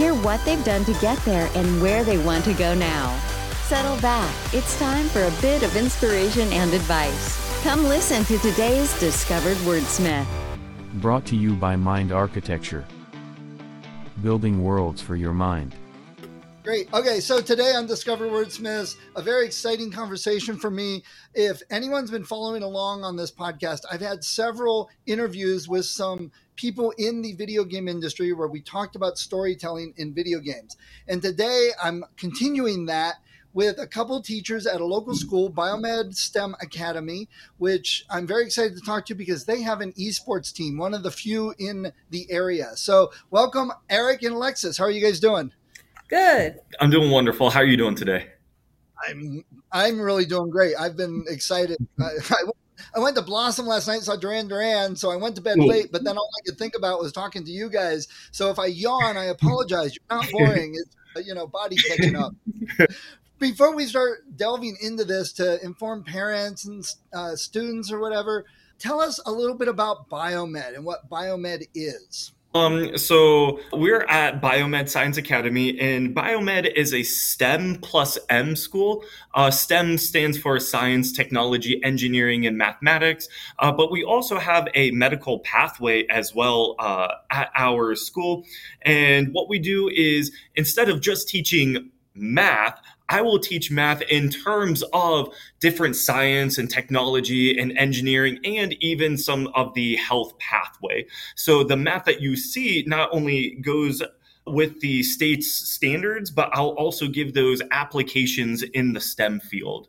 Hear what they've done to get there and where they want to go now. Settle back. It's time for a bit of inspiration and advice. Come listen to today's Discovered Wordsmith. Brought to you by Mind Architecture. Building worlds for your mind. Great. Okay, so today on Discover Wordsmiths, a very exciting conversation for me. If anyone's been following along on this podcast, I've had several interviews with some people in the video game industry where we talked about storytelling in video games. And today I'm continuing that with a couple teachers at a local school, Biomed STEM Academy, which I'm very excited to talk to because they have an esports team, one of the few in the area. So, welcome, Eric and Alexis. How are you guys doing? Good. I'm doing wonderful. How are you doing today? I'm I'm really doing great. I've been excited. I, I, I went to Blossom last night, saw Duran Duran, so I went to bed late. But then all I could think about was talking to you guys. So if I yawn, I apologize. You're not boring. It's you know body catching up. before we start delving into this to inform parents and uh, students or whatever, tell us a little bit about biomed and what biomed is. Um, so we're at Biomed Science Academy, and Biomed is a STEM plus M school. Uh, STEM stands for science, technology, engineering, and mathematics. Uh, but we also have a medical pathway as well uh, at our school. And what we do is instead of just teaching math, I will teach math in terms of different science and technology and engineering and even some of the health pathway. So the math that you see not only goes with the state's standards, but I'll also give those applications in the STEM field.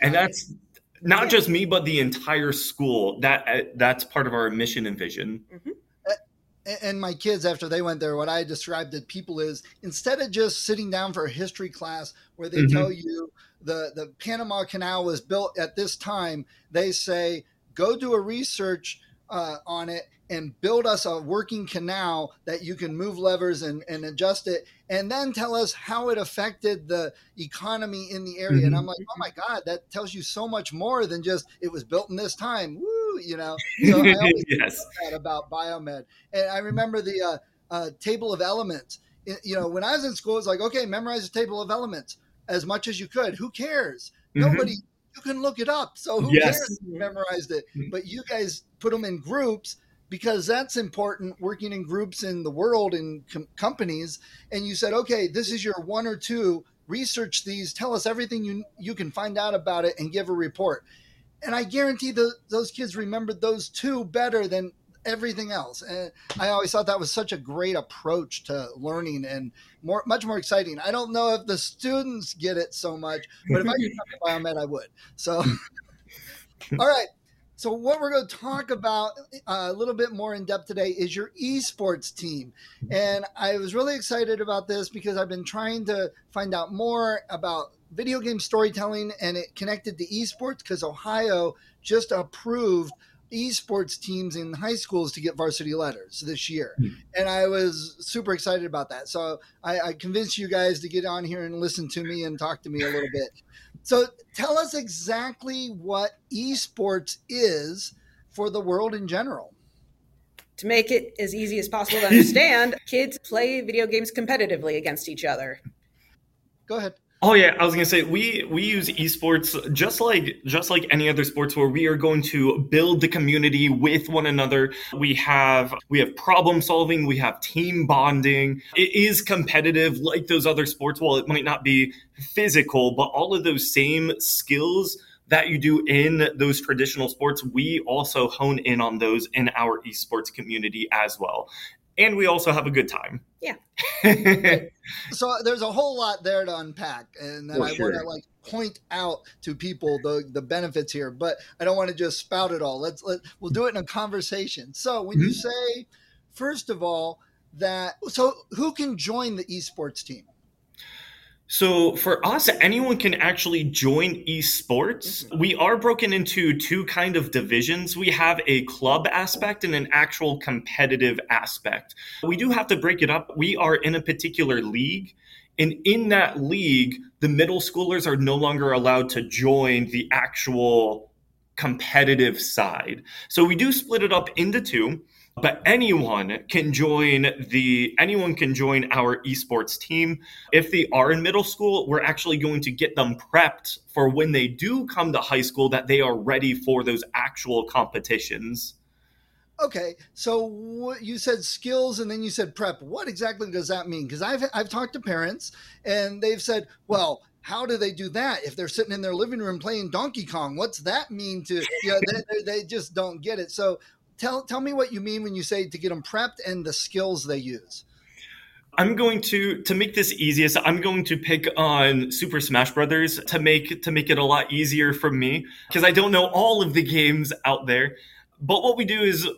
And that's not just me, but the entire school. That that's part of our mission and vision. Mm-hmm and my kids after they went there what i described to people is instead of just sitting down for a history class where they mm-hmm. tell you the the panama canal was built at this time they say go do a research uh, on it and build us a working canal that you can move levers and, and adjust it and then tell us how it affected the economy in the area mm-hmm. and i'm like oh my god that tells you so much more than just it was built in this time Woo! You know. So I always yes. that about biomed, and I remember the uh, uh, table of elements. It, you know, when I was in school, it's like, okay, memorize the table of elements as much as you could. Who cares? Mm-hmm. Nobody. You can look it up. So who yes. cares? You memorized it, mm-hmm. but you guys put them in groups because that's important working in groups in the world in com- companies and you said okay this is your one or two research these tell us everything you you can find out about it and give a report and I guarantee the, those kids remembered those two better than everything else. And I always thought that was such a great approach to learning and more, much more exciting. I don't know if the students get it so much, but if I could talk to biomed, I would. So, all right. So what we're going to talk about uh, a little bit more in depth today is your esports team, and I was really excited about this because I've been trying to find out more about video game storytelling and it connected to esports because Ohio just approved esports teams in high schools to get varsity letters this year. Mm. And I was super excited about that. So I, I, convinced you guys to get on here and listen to me and talk to me a little bit. So tell us exactly what esports is for the world in general. To make it as easy as possible to understand, kids play video games competitively against each other. Go ahead. Oh yeah, I was gonna say we we use esports just like just like any other sports where we are going to build the community with one another. We have we have problem solving, we have team bonding. It is competitive like those other sports. While it might not be physical, but all of those same skills that you do in those traditional sports, we also hone in on those in our esports community as well and we also have a good time. Yeah. so there's a whole lot there to unpack, and then I sure. want to like point out to people the the benefits here, but I don't want to just spout it all. Let's let we'll do it in a conversation. So when mm-hmm. you say, first of all, that so who can join the esports team? So for us, anyone can actually join esports. Mm-hmm. We are broken into two kind of divisions. We have a club aspect and an actual competitive aspect. We do have to break it up. We are in a particular league. And in that league, the middle schoolers are no longer allowed to join the actual competitive side. So we do split it up into two but anyone can join the anyone can join our esports team if they are in middle school we're actually going to get them prepped for when they do come to high school that they are ready for those actual competitions okay so you said skills and then you said prep what exactly does that mean because i've i've talked to parents and they've said well how do they do that if they're sitting in their living room playing Donkey Kong? What's that mean to you know, they, they, just don't get it. So tell tell me what you mean when you say to get them prepped and the skills they use. I'm going to to make this easiest. I'm going to pick on Super Smash Brothers to make to make it a lot easier for me because I don't know all of the games out there. But what we do is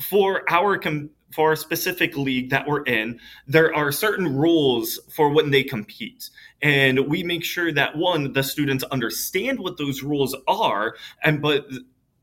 for our com- for our specific league that we're in, there are certain rules for when they compete. And we make sure that one, the students understand what those rules are, and but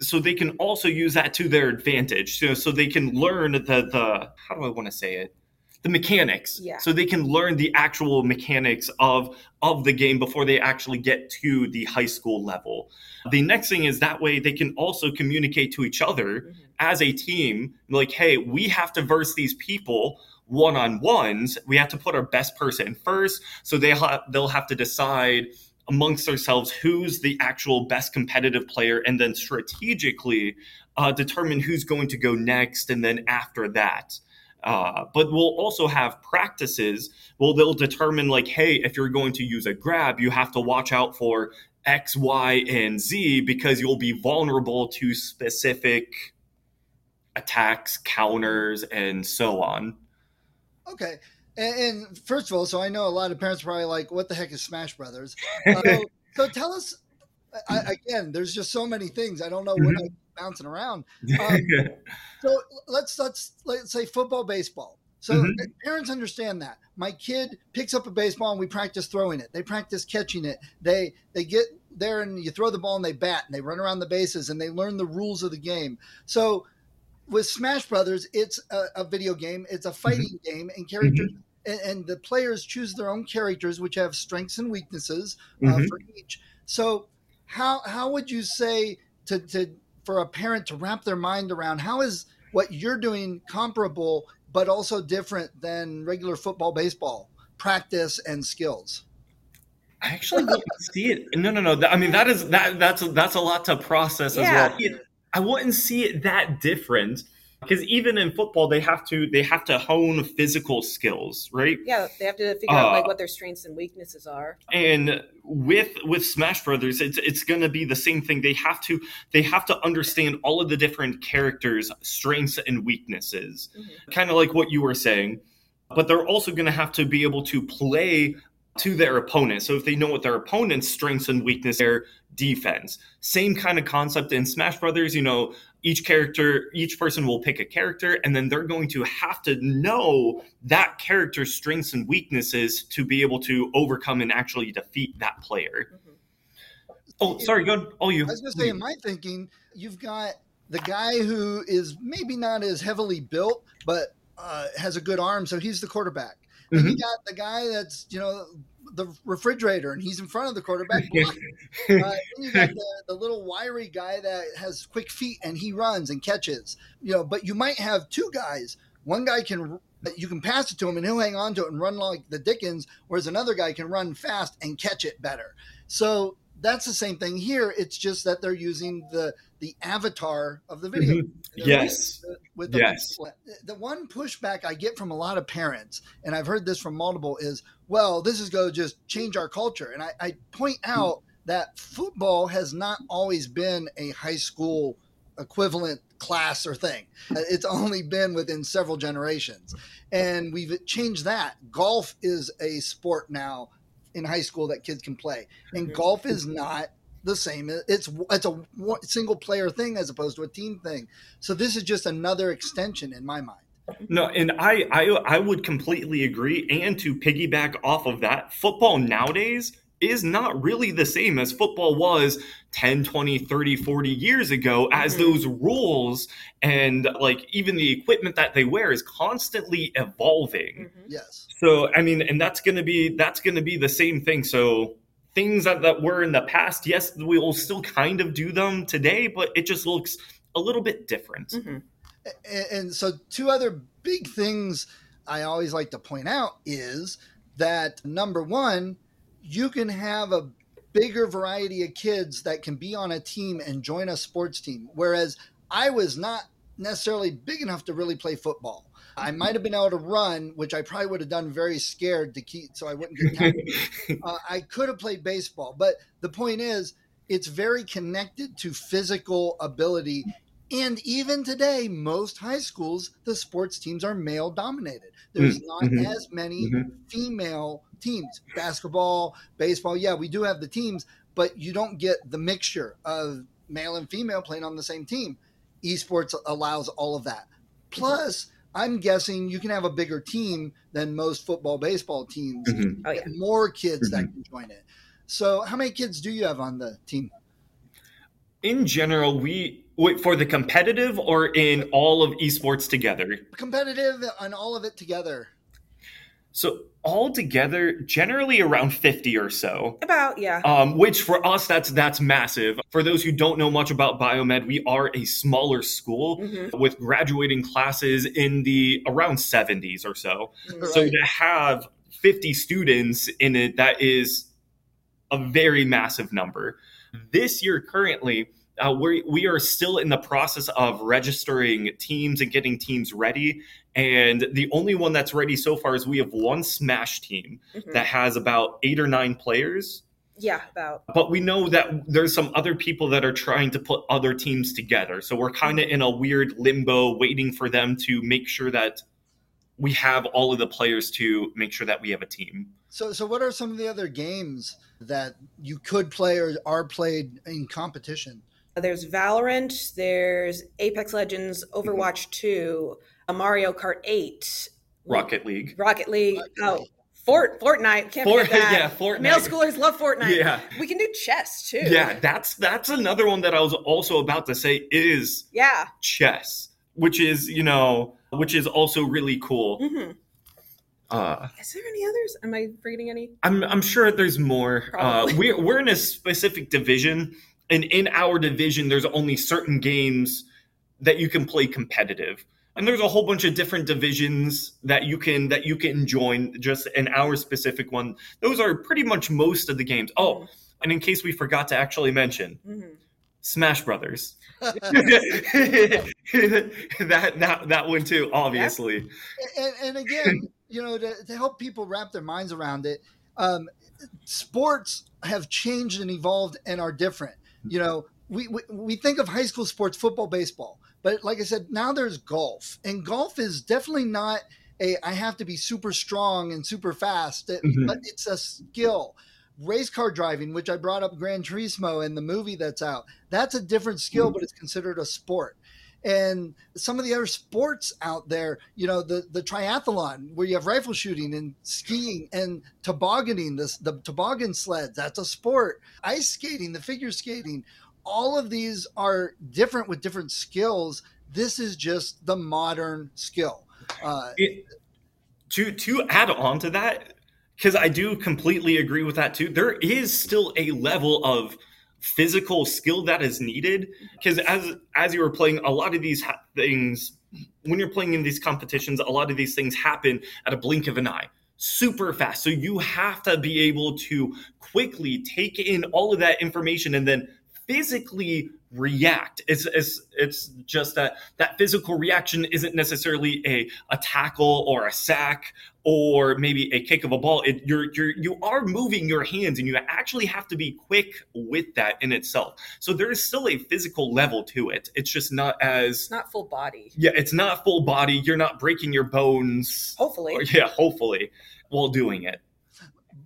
so they can also use that to their advantage. So, so they can learn the the how do I want to say it? The mechanics. Yeah. So they can learn the actual mechanics of of the game before they actually get to the high school level. The next thing is that way they can also communicate to each other mm-hmm. as a team, like, hey, we have to verse these people one on ones. We have to put our best person first. So they ha- they'll have to decide amongst ourselves who's the actual best competitive player and then strategically uh, determine who's going to go next and then after that. Uh, but we'll also have practices well they'll determine like hey if you're going to use a grab you have to watch out for x y and z because you'll be vulnerable to specific attacks counters and so on. Okay and, and, first of all, so I know a lot of parents are probably like, "What the heck is Smash Brothers?" Uh, so, so, tell us I, again. There's just so many things I don't know what I'm bouncing around. Um, so let's let's let's say football, baseball. So mm-hmm. parents understand that. My kid picks up a baseball and we practice throwing it. They practice catching it. They they get there and you throw the ball and they bat and they run around the bases and they learn the rules of the game. So with Smash Brothers, it's a, a video game. It's a mm-hmm. fighting mm-hmm. game, and characters mm-hmm. And, and, the players choose their own characters, which have strengths and weaknesses uh, mm-hmm. for each. So, how how would you say to to for a parent to wrap their mind around how is what you're doing comparable but also different than regular football, baseball practice and skills? I actually don't see it. No, no, no. I mean, that is that that's that's a lot to process yeah. as well. I wouldn't see it that different because even in football they have to they have to hone physical skills right yeah they have to figure uh, out like what their strengths and weaknesses are and with with smash brothers it's it's going to be the same thing they have to they have to understand all of the different characters strengths and weaknesses mm-hmm. kind of like what you were saying but they're also going to have to be able to play to their opponent. So if they know what their opponent's strengths and weaknesses, are, defense. Same kind of concept in Smash Brothers. You know, each character, each person will pick a character, and then they're going to have to know that character's strengths and weaknesses to be able to overcome and actually defeat that player. Mm-hmm. Oh, sorry, go. Oh, you. I was going to say, in my thinking, you've got the guy who is maybe not as heavily built, but uh, has a good arm, so he's the quarterback. Mm-hmm. you got the guy that's you know the refrigerator and he's in front of the quarterback. uh, then you got the, the, little wiry guy that has quick feet and he runs and catches. You know, but you might have two guys. One guy can you can pass it to him and he'll hang on to it and run like the Dickens, whereas another guy can run fast and catch it better. So that's the same thing here. It's just that they're using the the avatar of the video. Mm-hmm. Yes. With the, yes. The one pushback I get from a lot of parents, and I've heard this from multiple, is, well, this is going to just change our culture. And I, I point out that football has not always been a high school equivalent class or thing. It's only been within several generations. And we've changed that. Golf is a sport now in high school that kids can play. And golf is not the same. It's it's a single player thing as opposed to a team thing. So this is just another extension in my mind. No, and I, I I would completely agree. And to piggyback off of that, football nowadays is not really the same as football was 10, 20, 30, 40 years ago, as mm-hmm. those rules and like even the equipment that they wear is constantly evolving. Mm-hmm. Yes. So I mean, and that's gonna be that's gonna be the same thing. So things that, that were in the past, yes, we will still kind of do them today, but it just looks a little bit different. Mm-hmm. And, and so, two other big things I always like to point out is that number one, you can have a bigger variety of kids that can be on a team and join a sports team. Whereas I was not necessarily big enough to really play football. I might have been able to run, which I probably would have done very scared to keep so I wouldn't get tackled. uh, I could have played baseball, but the point is, it's very connected to physical ability. And even today, most high schools, the sports teams are male dominated. There's mm, not mm-hmm. as many mm-hmm. female teams. Basketball, baseball, yeah, we do have the teams, but you don't get the mixture of male and female playing on the same team. Esports allows all of that. Plus, I'm guessing you can have a bigger team than most football, baseball teams. Mm-hmm. Oh, yeah. More kids mm-hmm. that can join it. So, how many kids do you have on the team? In general, we wait for the competitive or in all of esports together. Competitive and all of it together. So altogether, generally around 50 or so. About, yeah. Um, which for us, that's that's massive. For those who don't know much about biomed, we are a smaller school mm-hmm. with graduating classes in the around 70s or so. Right. So to have 50 students in it, that is a very massive number. This year, currently, uh, we we are still in the process of registering teams and getting teams ready. And the only one that's ready so far is we have one Smash team mm-hmm. that has about eight or nine players. Yeah, about. But we know that there's some other people that are trying to put other teams together. So we're kind of mm-hmm. in a weird limbo waiting for them to make sure that we have all of the players to make sure that we have a team. So, so what are some of the other games that you could play or are played in competition? There's Valorant, there's Apex Legends, Overwatch 2, Mario Kart 8, Rocket League. Rocket League. Oh, Fort Fortnite. Can't Fort, forget that. Yeah, Fortnite. Middle schoolers love Fortnite. Yeah. We can do chess too. Yeah, that's that's another one that I was also about to say is yeah chess, which is you know which is also really cool. Mm-hmm. Uh, is there any others? Am I forgetting any? I'm I'm sure there's more. Uh, we're we're in a specific division and in our division there's only certain games that you can play competitive and there's a whole bunch of different divisions that you can that you can join just in our specific one. Those are pretty much most of the games. Oh mm-hmm. and in case we forgot to actually mention mm-hmm. smash brothers. That that that one too obviously. And, and again you know to, to, help people wrap their minds around it um, sports have changed and evolved and are different. You know, we, we, we think of high school sports, football, baseball, but like I said, now there's golf, and golf is definitely not a I have to be super strong and super fast, mm-hmm. but it's a skill. Race car driving, which I brought up Gran Turismo in the movie that's out, that's a different skill, mm-hmm. but it's considered a sport and some of the other sports out there, you know, the, the triathlon where you have rifle shooting and skiing and tobogganing, this, the toboggan sleds that's a sport. Ice skating, the figure skating, all of these are different with different skills. This is just the modern skill. Uh, it, to to add on to that, because I do completely agree with that too. There is still a level of physical skill that is needed because as as you were playing a lot of these ha- things when you're playing in these competitions a lot of these things happen at a blink of an eye super fast so you have to be able to quickly take in all of that information and then physically react. It's, it's it's just that that physical reaction isn't necessarily a a tackle or a sack or maybe a kick of a ball. It, you're you're you are moving your hands, and you actually have to be quick with that in itself. So there is still a physical level to it. It's just not as it's not full body. Yeah, it's not full body. You're not breaking your bones. Hopefully, or, yeah, hopefully, while doing it.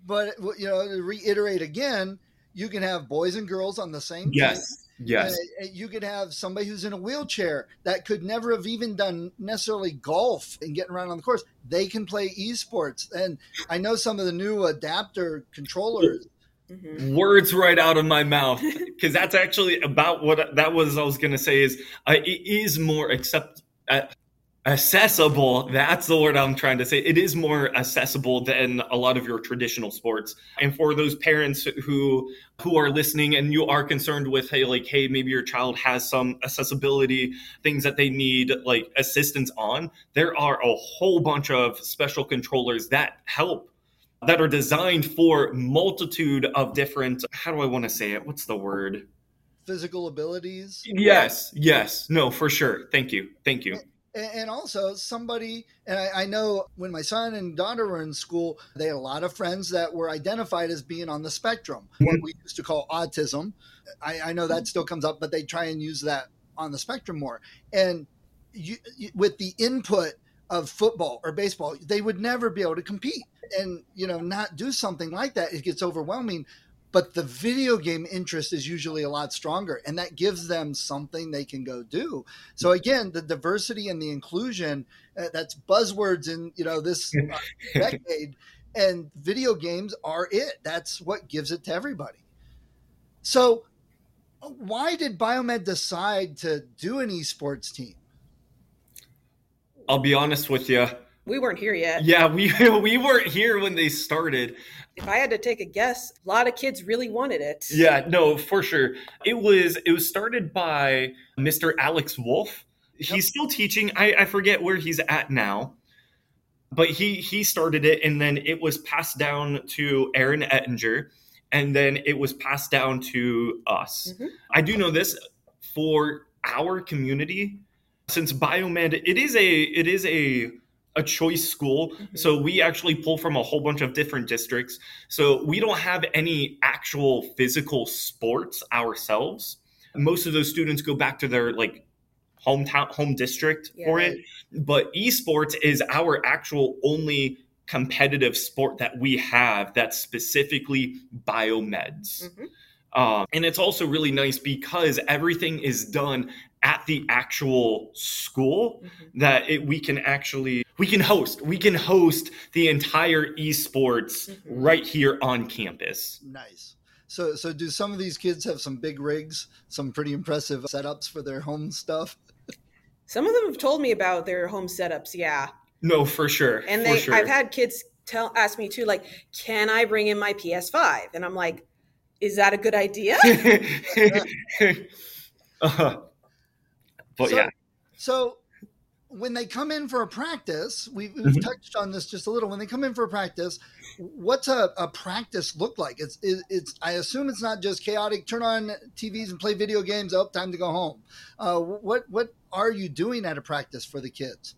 But you know, to reiterate again, you can have boys and girls on the same yes. team Yes. Uh, you could have somebody who's in a wheelchair that could never have even done necessarily golf and getting around on the course. They can play esports. And I know some of the new adapter controllers. Mm-hmm. Words right out of my mouth because that's actually about what that was. I was going to say is uh, it is more accept. Uh, accessible that's the word i'm trying to say. It is more accessible than a lot of your traditional sports. And for those parents who who are listening and you are concerned with hey like hey maybe your child has some accessibility things that they need like assistance on there are a whole bunch of special controllers that help that are designed for multitude of different how do i want to say it? What's the word? Physical abilities? Yes yes. No for sure. Thank you. Thank you and also somebody and I, I, know when my son and daughter were in school they had a lot of friends that were identified as being on the spectrum mm-hmm. what we used to call autism. I, I, know that still comes up but they try and use that on the spectrum more. And you, with the input of football or baseball they would never be able to compete and you know not do something like that. It gets overwhelming but the video game interest is usually a lot stronger and that gives them something they can go do. So again the diversity and the inclusion uh, that's buzzwords in you know this uh, decade and video games are it. That's what gives it to everybody. So why did biomed decide to do an esports team? I'll be honest with you we weren't here yet. Yeah, we we weren't here when they started. If I had to take a guess, a lot of kids really wanted it. Yeah, no, for sure. It was it was started by Mr. Alex Wolf. Yep. He's still teaching. I, I forget where he's at now. But he he started it and then it was passed down to Aaron Ettinger and then it was passed down to us. Mm-hmm. I do know this for our community since biomed it is a it is a a choice school. Mm-hmm. So we actually pull from a whole bunch of different districts. So we don't have any actual physical sports ourselves. Most of those students go back to their like hometown home district yeah, for it. But esports is our actual only competitive sport that we have that's specifically biomeds. Mm-hmm. Um, and it's also really nice because everything is done at the actual school mm-hmm. that it, we can actually we can host we can host the entire esports mm-hmm. right here on campus nice so so do some of these kids have some big rigs some pretty impressive setups for their home stuff some of them have told me about their home setups yeah no for sure and they sure. i've had kids tell ask me too like can i bring in my ps5 and i'm like is that a good idea uh, but so, yeah. So when they come in for a practice, we've, we've mm-hmm. touched on this just a little. When they come in for a practice, what's a, a practice look like? It's, it, it's, I assume it's not just chaotic. Turn on TVs and play video games. Oh, time to go home. Uh, what what are you doing at a practice for the kids?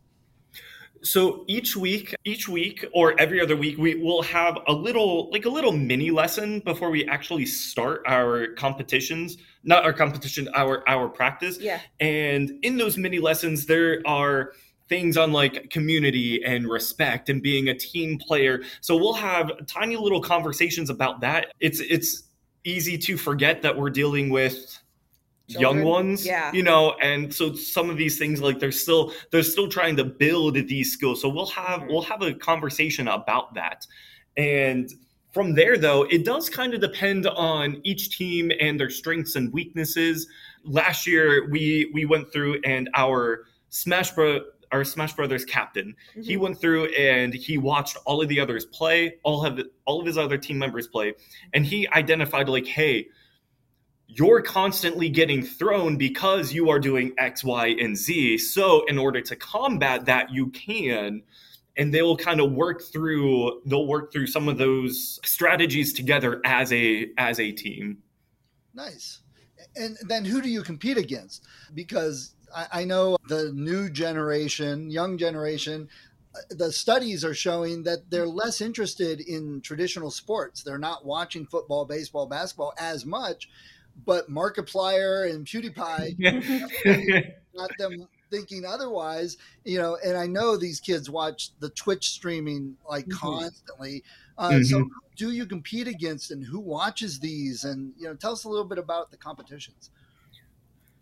So each week, each week or every other week, we will have a little, like a little mini lesson before we actually start our competitions. Not our competition, our our practice. Yeah. And in those mini lessons, there are things on like community and respect and being a team player. So we'll have tiny little conversations about that. It's it's easy to forget that we're dealing with Children. young ones yeah you know and so some of these things like they're still they're still trying to build these skills so we'll have mm-hmm. we'll have a conversation about that and from there though it does kind of depend on each team and their strengths and weaknesses last year we we went through and our smash bro our smash brothers captain mm-hmm. he went through and he watched all of the others play all of all of his other team members play and he identified like hey you're constantly getting thrown because you are doing X, Y, and Z. So, in order to combat that, you can. And they will kind of work through. They'll work through some of those strategies together as a as a team. Nice. And then who do you compete against? Because I, I know the new generation, young generation, uh, the studies are showing that they're less interested in traditional sports. They're not watching football, baseball, basketball as much but Markiplier and PewDiePie, not them thinking otherwise, you know. And I know these kids watch the Twitch streaming like mm-hmm. constantly. Uh, mm-hmm. So, do you compete against, and who watches these? And you know, tell us a little bit about the competitions.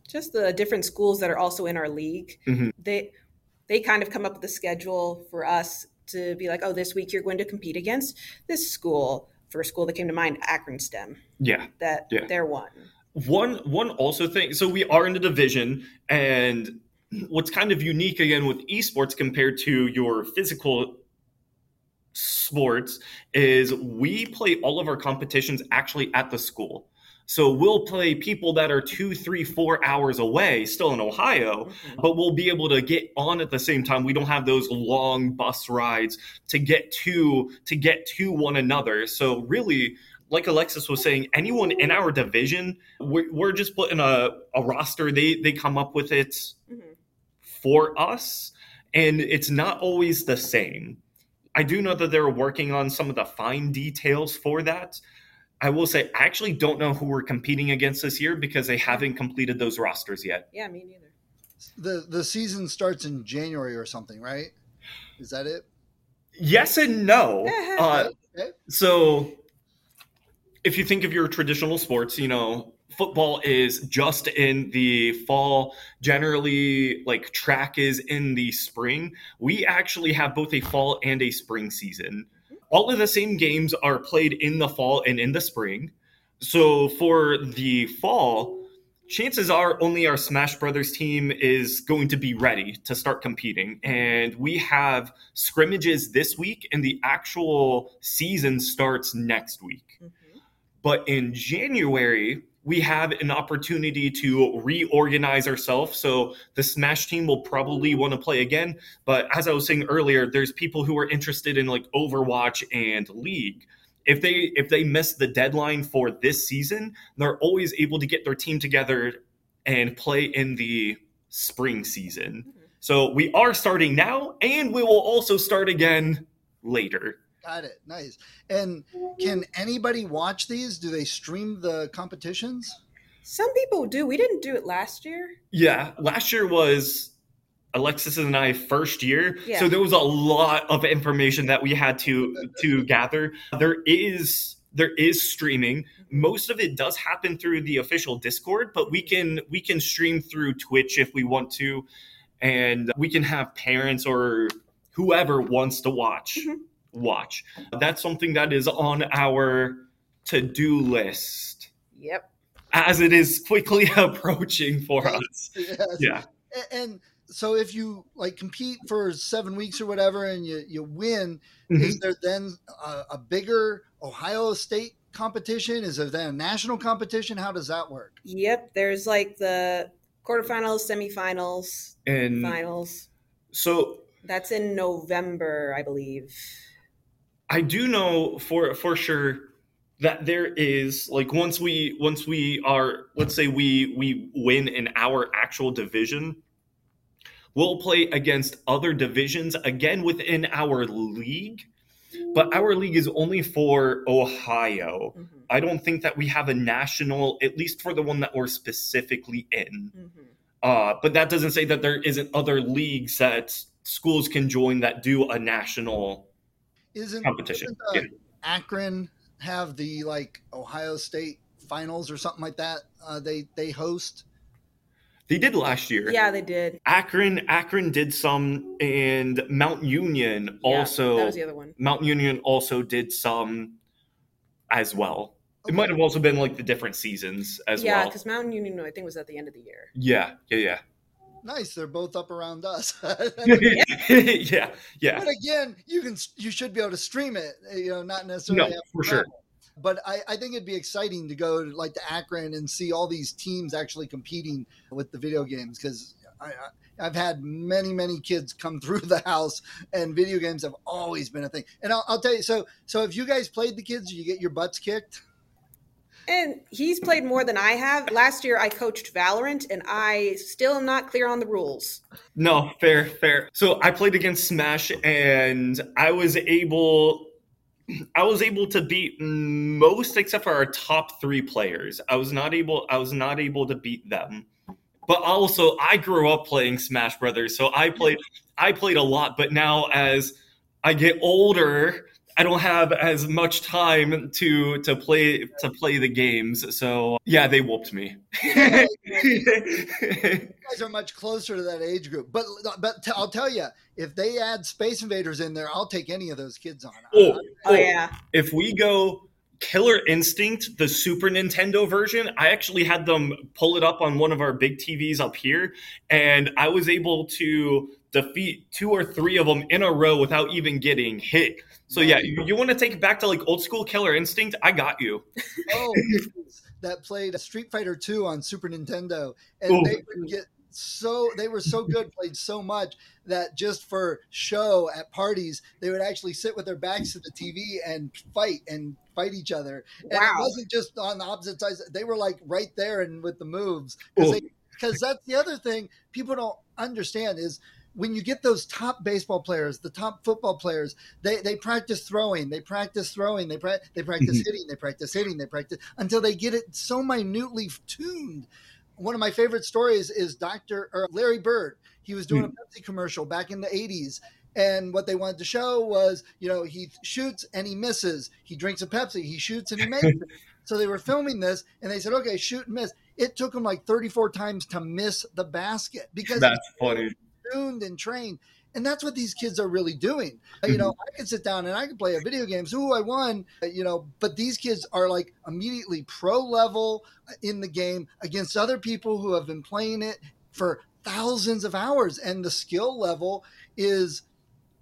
just the different schools that are also in our league. Mhm. They they kind of come up with a schedule for us to be like, oh, this week you're going to compete against this school. First school that came to mind, Akron STEM. Yeah. That Yeah. they're one. One one also thing. So we are in the division, and what's kind of unique again with esports compared to your physical sports is we play all of our competitions actually at the school. So we'll play people that are two, three, four hours away, still in Ohio, Mhm. but we'll be able to get on at the same time. We don't have those long bus rides to get to to get to one another. So really, like Alexis was saying, anyone in our division, we're, we're just putting a, a roster. They they come up with it Mhm. for us, and it's not always the same. I do know that they're working on some of the fine details for that. I will say, I actually don't know who we're competing against this year because they haven't completed those rosters yet. Yeah, me neither. The the season starts in January or something, right? Is that it? Yes and no. Uh, Okay. so, if you think of your traditional sports, you know, football is just in the fall. Generally, like track is in the spring. We actually have both a fall and a spring season. All of the same games are played in the fall and in the spring. So, for the fall, chances are only our Smash Brothers team is going to be ready to start competing. And we have scrimmages this week, and the actual season starts next week. Mhm. But in January, we have an opportunity to reorganize ourselves. So the Smash team will probably want to play again. But as I was saying earlier, there's people who are interested in like Overwatch and League. If they if they miss the deadline for this season, they're always able to get their team together and play in the spring season. Mm-hmm. So we are starting now, and we will also start again later. Got it. Nice. And can anybody watch these? Do they stream the competitions? Some people do. We didn't do it last year. Yeah, last year was Alexis and I first year, Yeah. so there was a lot of information that we had to to gather. There is there is streaming. Most of it does happen through the official Discord, but we can we can stream through Twitch if we want to, and we can have parents or whoever wants to watch Mhm. Watch. That's something that is on our to do list Yep. Mm-hmm. as it is quickly approaching for us. Yes. Yeah. And so if you like compete for seven weeks or whatever and you, you win, Mhm. is there then a, a bigger Ohio State competition? Is there then a national competition? How does that work? Yep. There's like the quarterfinals, semifinals, And finals. so That's in November, I believe. I do know for for sure that there is like once we once we are let's say we we win in our actual division we'll play against other divisions again within our league but our league is only for Ohio. Mhm. I don't think that we have a national at least for the one that we're specifically in. Mhm. Uh, but that doesn't say that there isn't other leagues that schools can join that do a national Isn't, competition. isn't, uh, Akron have the like Ohio State finals or something like that? Uh, they they host. They did last year. Yeah, they did. Akron, Akron did some, and Mount Union Yeah, also. that was the other one. Mount Union also did some as well. It might have also been like the different seasons as yeah, well. Yeah, because Mountain Union, I think, was at the end of the year. Yeah, yeah, yeah, Nice. They're both up around us. yeah, yeah. But again, you can you should be able to stream it. Eh, you know, not necessarily. No, for sure. But I, I think it'd be exciting to go to, like to Akron and see all these teams actually competing with the video games because I, I, I've had many many kids come through the house and video games have always been a thing. And I'll, I'll tell you so so if you guys played the kids, you get your butts kicked. And he's played more than I have. Last year, I coached Valorant, and I still am not clear on the rules. No, fair, fair. So I played against Smash, and I was able, I was able to beat most except for our top three players. I was not able, I was not able to beat them. But also, I grew up playing Smash Brothers, so I played, I played a lot. But now, as I get older, I don't have as much time to to play to play the games. So yeah, they whooped me. you guys are much closer to that age group. But but t- I'll tell you, if they add Space Invaders in there, I'll take any of those kids on. Oh, oh, Oh yeah. if we go Killer Instinct, the Super Nintendo version, I actually had them pull it up on one of our big TVs up here, and I was able to defeat two or three of them in a row without even getting hit. So yeah, you, you want to take it back to like old school Killer Instinct? I got you. Oh, that played Street Fighter 2 on Super Nintendo, and Ooh. they would get so they were so good, played so much that just for show at parties, they would actually sit with their backs to the TV and fight and fight each other. And it wasn't just on the opposite sides; they were like right there and with the moves because that's the other thing people don't understand is when you get those top baseball players, the top football players, they, they practice throwing, they practice throwing, they pra- they practice Mhm. hitting, they practice hitting, they practice until they get it so minutely tuned. One of my favorite stories is Dr. or Larry Bird. He was doing a Pepsi commercial back in the 80s. And what they wanted to show was, you know, he shoots and he misses. He drinks a Pepsi, he shoots and he makes it. So they were filming this and they said, okay, shoot and miss. It took him like 34 times to miss the basket because That's funny. Tuned and trained. And that's what these kids are really doing. You mm-hmm. know, I can sit down and I can play a video games. Ooh, I won. You know, but these kids are like immediately pro level uh, in the game against other people who have been playing it for thousands of hours, and the skill level is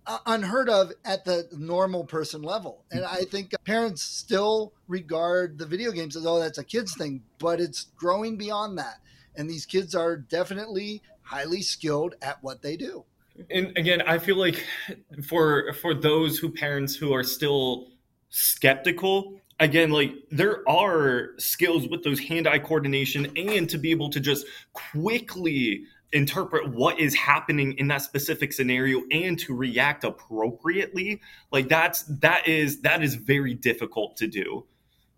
uh, unheard of at the normal person level. And I mm-hmm. think parents still regard the video games as oh, that's a kids thing, but it's growing beyond that. And these kids are definitely highly skilled at what they do. and again i feel like for for those who parents who are still skeptical again like there are skills with those hand-eye coordination and to be able to just quickly interpret what is happening in that specific scenario and to react appropriately like that's that is that is very difficult to do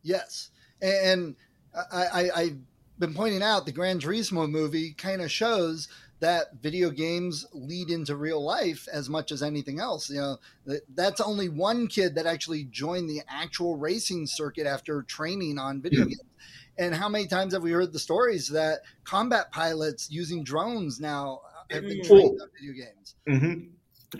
Yes, and I, I, I've been pointing out the Gran Turismo movie kind of shows that video games lead into real life as much as anything else. You know, that, that's only one kid that actually joined the actual racing circuit after training on video Mhm. games. And how many times have we heard the stories that combat pilots using drones now have been Mhm. trained on video games? hmm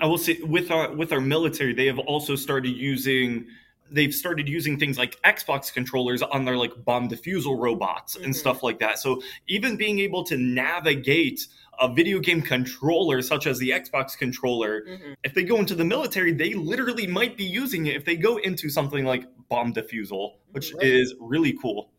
I will say with our with our military, they have also started using they've started using things like Xbox controllers on their like bomb defusal robots and Mhm. stuff like that. So even being able to navigate a video game controller such as the Xbox controller, Mhm. if they go into the military, they literally might be using it if they go into something like bomb defusal, which Right. is really cool.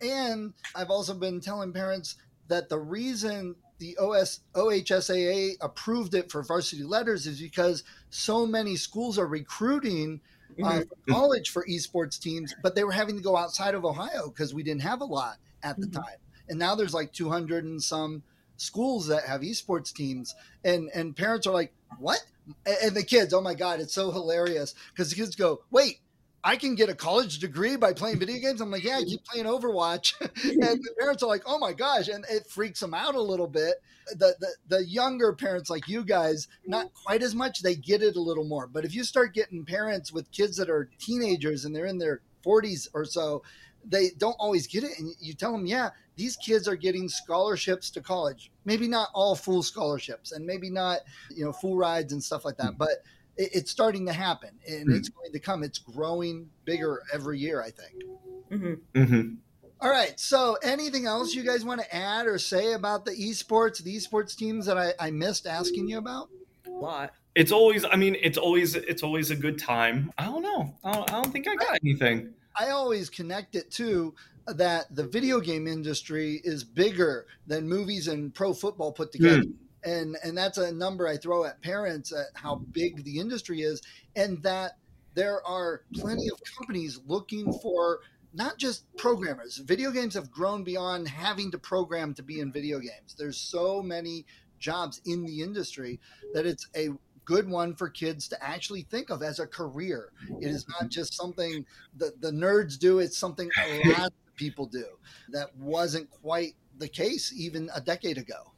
And I've also been telling parents that the reason the OS OHSAA approved it for varsity letters is because so many schools are recruiting uh, Mhm. for college for esports teams, but they were having to go outside of Ohio because we didn't have a lot at the Mhm. time. And now there's like 200 and some schools that have esports teams, and and parents are like, "What?" And- And the kids, oh my god, it's so hilarious because the kids go, "Wait." I can get a college degree by playing video games. I'm like, yeah, I keep playing Overwatch, and the parents are like, oh my gosh, and it freaks them out a little bit. The, the the younger parents like you guys, not mm-hmm. quite as much. They get it a little more. But if you start getting parents with kids that are teenagers and they're in their 40s or so, they don't always get it. And you tell them, yeah, these kids are getting scholarships to college. Maybe not all full scholarships, and maybe not you know full rides and stuff like that, mm-hmm. but it, it's starting to happen and it's going to come. It's growing bigger every year, I think. Mhm. hmm All right. So, anything else you guys want to add or say about the esports, the esports teams that I, I missed asking you about? A lot. It's always, I mean, it's always, it's always a good time. I don't know. I don't, I don't think I got anything. I always connect it to that the video game industry is bigger than movies and pro football put together. And and that's a number I throw at parents at how big the industry is and that there are plenty of companies looking for not just programmers. Video games have grown beyond having to program to be in video games. There's so many jobs in the industry that it's a good one for kids to actually think of as a career. It is not just something that the nerds do, it's something a lot of people do. That wasn't quite the case even a decade ago.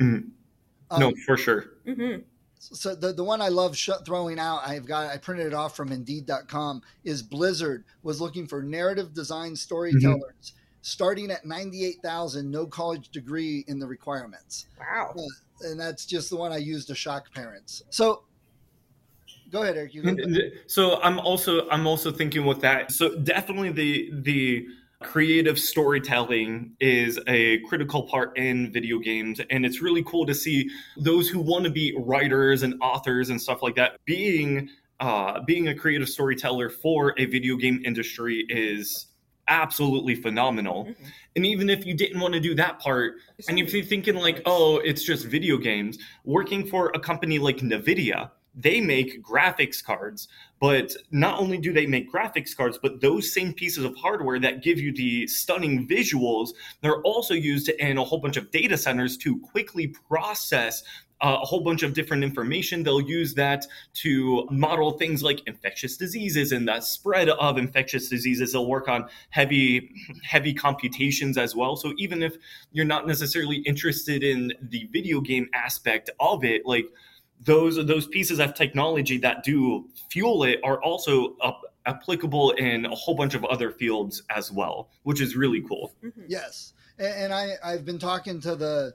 Mhm. Um, no, for sure. Mhm. so the, the one I love sh- throwing out, I've got I printed it off from Indeed.com. Is Blizzard was looking for narrative design storytellers, mm-hmm. starting at ninety eight thousand, no college degree in the requirements. Wow! Uh, and that's just the one I used to shock parents. So go ahead, Eric. so I'm also I'm also thinking with that. So definitely the the creative storytelling is a critical part in video games and it's really cool to see those who want to be writers and authors and stuff like that being uh, being a creative storyteller for a video game industry is absolutely phenomenal. Mm-hmm. And even if you didn't want to do that part, and if you're thinking like, oh, it's just video games, working for a company like NVIDIA, they make graphics cards but not only do they make graphics cards but those same pieces of hardware that give you the stunning visuals they're also used in a whole bunch of data centers to quickly process uh, a whole bunch of different information. They'll use that to model things like infectious diseases and the spread of infectious diseases. They'll work on heavy, heavy computations as well. So even if you're not necessarily interested in the video game aspect of it, like those those pieces of technology that do fuel it are also up, applicable in a whole bunch of other fields as well, which is really cool. Mm-hmm. Yes, and I I've been talking to the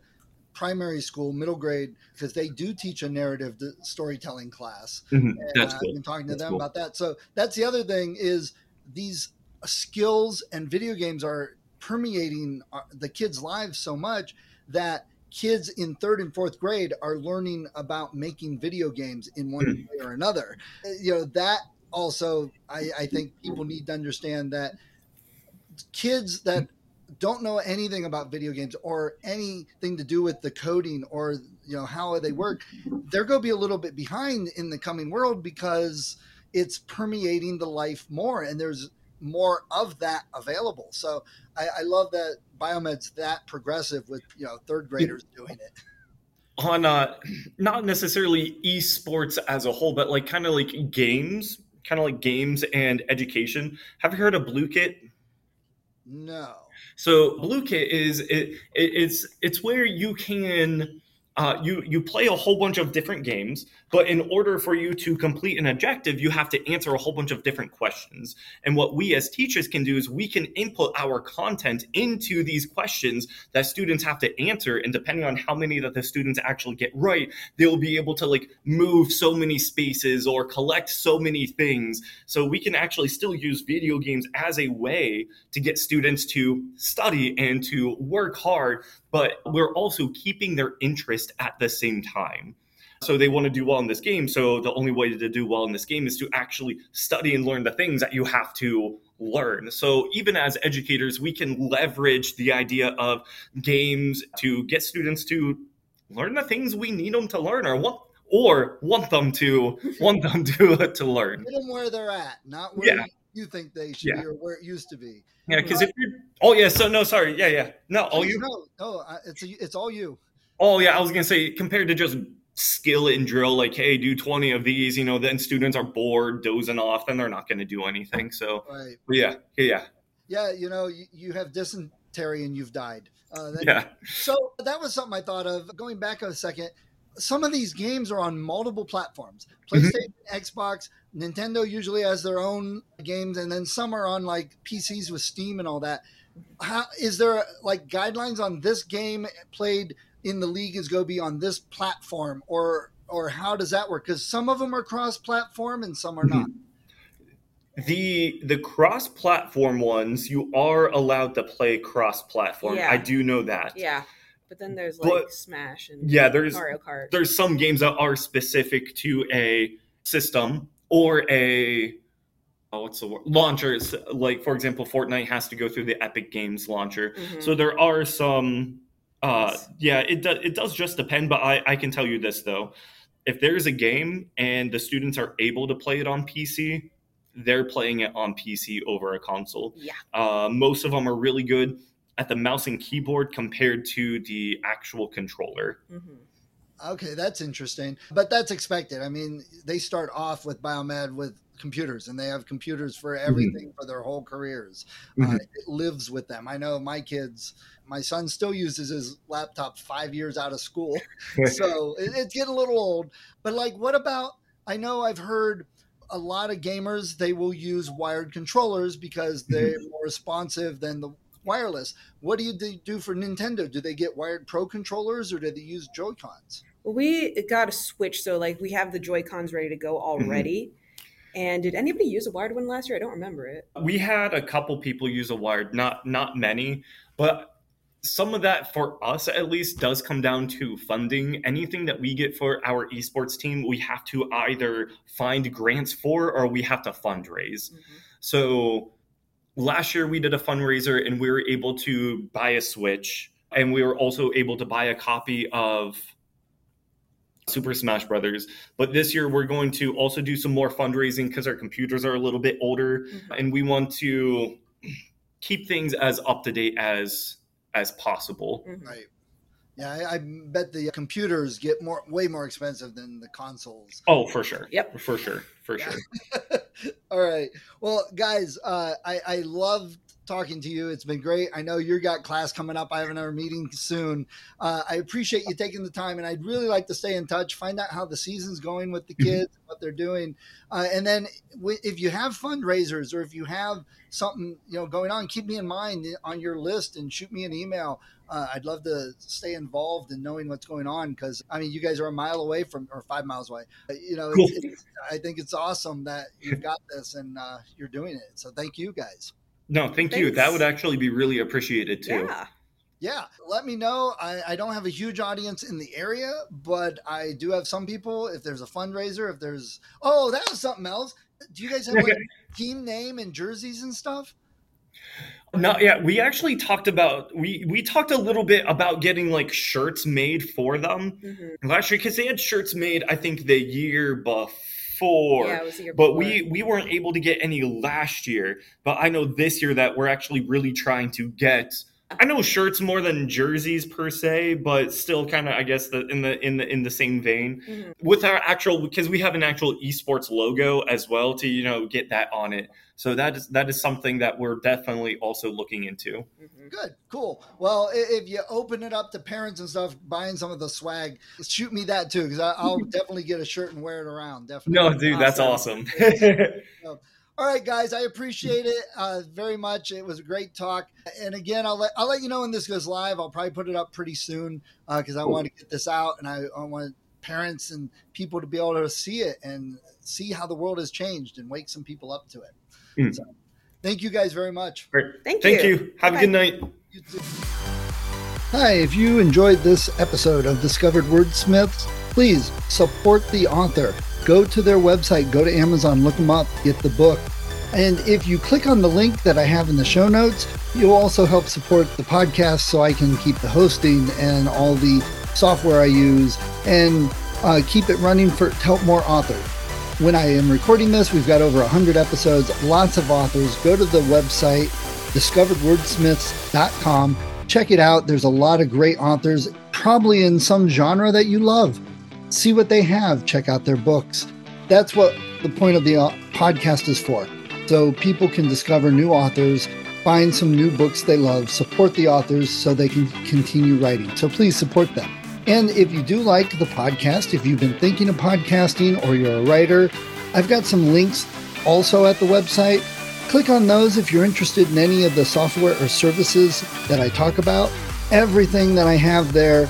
primary school, middle grade, because they do teach a narrative storytelling class. Mm-hmm. That's uh. I've been talking to that's them cool. about that. So that's the other thing is these skills and video games are permeating uh, the kids' lives so much that kids in third and fourth grade are learning about making video games in one hmm. way or another. Uh, you know, that also, I, I think people need to understand that kids that don't know anything about video games or anything to do with the coding or you know how they work they're going to be a little bit behind in the coming world because it's permeating the life more and there's more of that available. So I, I love that biomed's that progressive with you know third graders doing it. On uh not necessarily esports as a whole but like kind of like games kind of like games and education. Have you heard of Blooket no. So Blooket is it, it, it's it's where you can uh, you you play a whole bunch of different games, but in order for you to complete an objective, you have to answer a whole bunch of different questions. And what we as teachers can do is we can input our content into these questions that students have to answer. And depending on how many that the students actually get right, they'll be able to like move so many spaces or collect so many things. So we can actually still use video games as a way to get students to study and to work hard but we're also keeping their interest at the same time. So they want to do well in this game. So the only way to do well in this game is to actually study and learn the things that you have to learn. So even as educators, we can leverage the idea of games to get students to learn the things we need them to learn or want or want them to want them to to learn. Get them where they're at, not where yeah. you think they should yeah. be or where it used to be. Yeah, because if you're oh yeah, so no, sorry, yeah, yeah, no, all you. No, no, it's a, it's all you. Oh yeah, I was gonna say compared to just skill and drill, like hey, do twenty of these, you know, then students are bored, dozing off, then they're not gonna do anything. So right. yeah, yeah, yeah. You know, you, you have dysentery and you've died. Uh, that, yeah. So that was something I thought of. Going back a second, some of these games are on multiple platforms: mm-hmm. PlayStation, mm-hmm. Xbox, Nintendo usually has their own games, and then some are on like PCs with Steam and all that. How is there like guidelines on this game played in the league is going to be on this platform, or or how does that work? Because some of them are cross-platform and some are not. The the cross-platform ones, you are allowed to play cross-platform. Yeah. I do know that. Yeah. But then there's like but, Smash and yeah, there's Mario Kart. There's some games that are specific to a system or a oh, what's the word launchers like for example fortnite has to go through the epic games launcher mm-hmm. so there are some uh yeah it, do, it does just depend but I, I can tell you this though. If there's a game and the students are able to play it on pc they're playing it on pc over a console. Yeah. Uh, most of them are really good at the mouse and keyboard compared to the actual controller. Mm-hmm. Okay, that's interesting, but that's expected. I mean, they start off with biomed with computers and they have computers for mm-hmm. everything mm-hmm. for their whole careers. Mm-hmm. Uh, it lives with them. I know my kids, my son still uses his laptop five years out of school. so it, it's getting a little old. But like, what about? I know I've heard a lot of gamers, they will use wired controllers because they're mm-hmm. more responsive than the wireless. What do you do for Nintendo? Do they get wired pro controllers or do they use Joy Cons? we got a switch, so like we have the Joy Cons ready to go mm-hmm. already. And did anybody use a wired one last year? I don't remember it. We had a couple people use a wired, not not many, but some of that for us at least does come down to funding. Anything that we get for our esports team, we have to either find grants for or we have to fundraise. Mm-hmm. So last year we did a fundraiser and we were able to buy a Switch and we were also able to buy a copy of Super Smash Brothers. But this year we're going to also do some more fundraising because our computers are a little bit older mm-hmm. and we want to keep things as up to date as as possible. Mm-hmm. Right. Yeah, I, I, bet the computers get more way more expensive than the consoles. Oh, for sure. Yep. For sure. For yeah. sure. All right. Well, guys, uh, I, I love talking to you. It's been great. I know you got class coming up. I have another meeting soon. Uh, I appreciate you taking the time, and I'd really like to stay in touch, find out how the season's going with the mm-hmm. kids, what they're doing, uh, and then if you have fundraisers or if you have something you know going on, keep me in mind on your list and shoot me an email. Uh, I'd love to stay involved in knowing what's going on because I mean, you guys are a mile away from or five miles away. You know, cool. it's, it's, I think it's awesome that you've got this and uh, you're doing it. So thank you guys. No, thank Thanks. you. That would actually be really appreciated too. Yeah. Yeah, let me know. I, I don't have a huge audience in the area, but I do have some people. If there's a fundraiser, if there's oh, that was something else. Do you guys have like team name and jerseys and stuff? No, yeah, we actually talked about we we talked a little bit about getting like shirts made for them mm-hmm. last year because they had shirts made. I think the year before before. Yeah, but before. we we weren't able to get any last year. But I know this year that we're actually really trying to get. I know shirts more than jerseys per se, but still kind of I guess the in the in the in the same vein mm-hmm. with our actual because we have an actual esports logo as well to you know get that on it. So that is that is something that we're definitely also looking into. Mm-hmm. Good, cool. Well, if you open it up to parents and stuff, buying some of the swag, shoot me that too because I'll definitely get a shirt and wear it around. Definitely. No, dude, that's awesome. all right, guys, I appreciate it uh, very much. It was a great talk. And again, I'll let I'll let you know when this goes live. I'll probably put it up pretty soon because uh, I cool. want to get this out and I, I want parents and people to be able to see it and see how the world has changed and wake some people up to it. Mm. So, thank you guys very much. Great. Thank you. Thank you. Have Bye. a good night. Hi, if you enjoyed this episode of Discovered Wordsmiths, please support the author. Go to their website, go to Amazon, look them up, get the book. And if you click on the link that I have in the show notes, you'll also help support the podcast so I can keep the hosting and all the software I use and uh, keep it running for to help more authors. When I am recording this, we've got over 100 episodes, lots of authors. Go to the website, discoveredwordsmiths.com. Check it out. There's a lot of great authors, probably in some genre that you love. See what they have, check out their books. That's what the point of the uh, podcast is for. So people can discover new authors, find some new books they love, support the authors so they can continue writing. So please support them. And if you do like the podcast, if you've been thinking of podcasting or you're a writer, I've got some links also at the website. Click on those if you're interested in any of the software or services that I talk about. Everything that I have there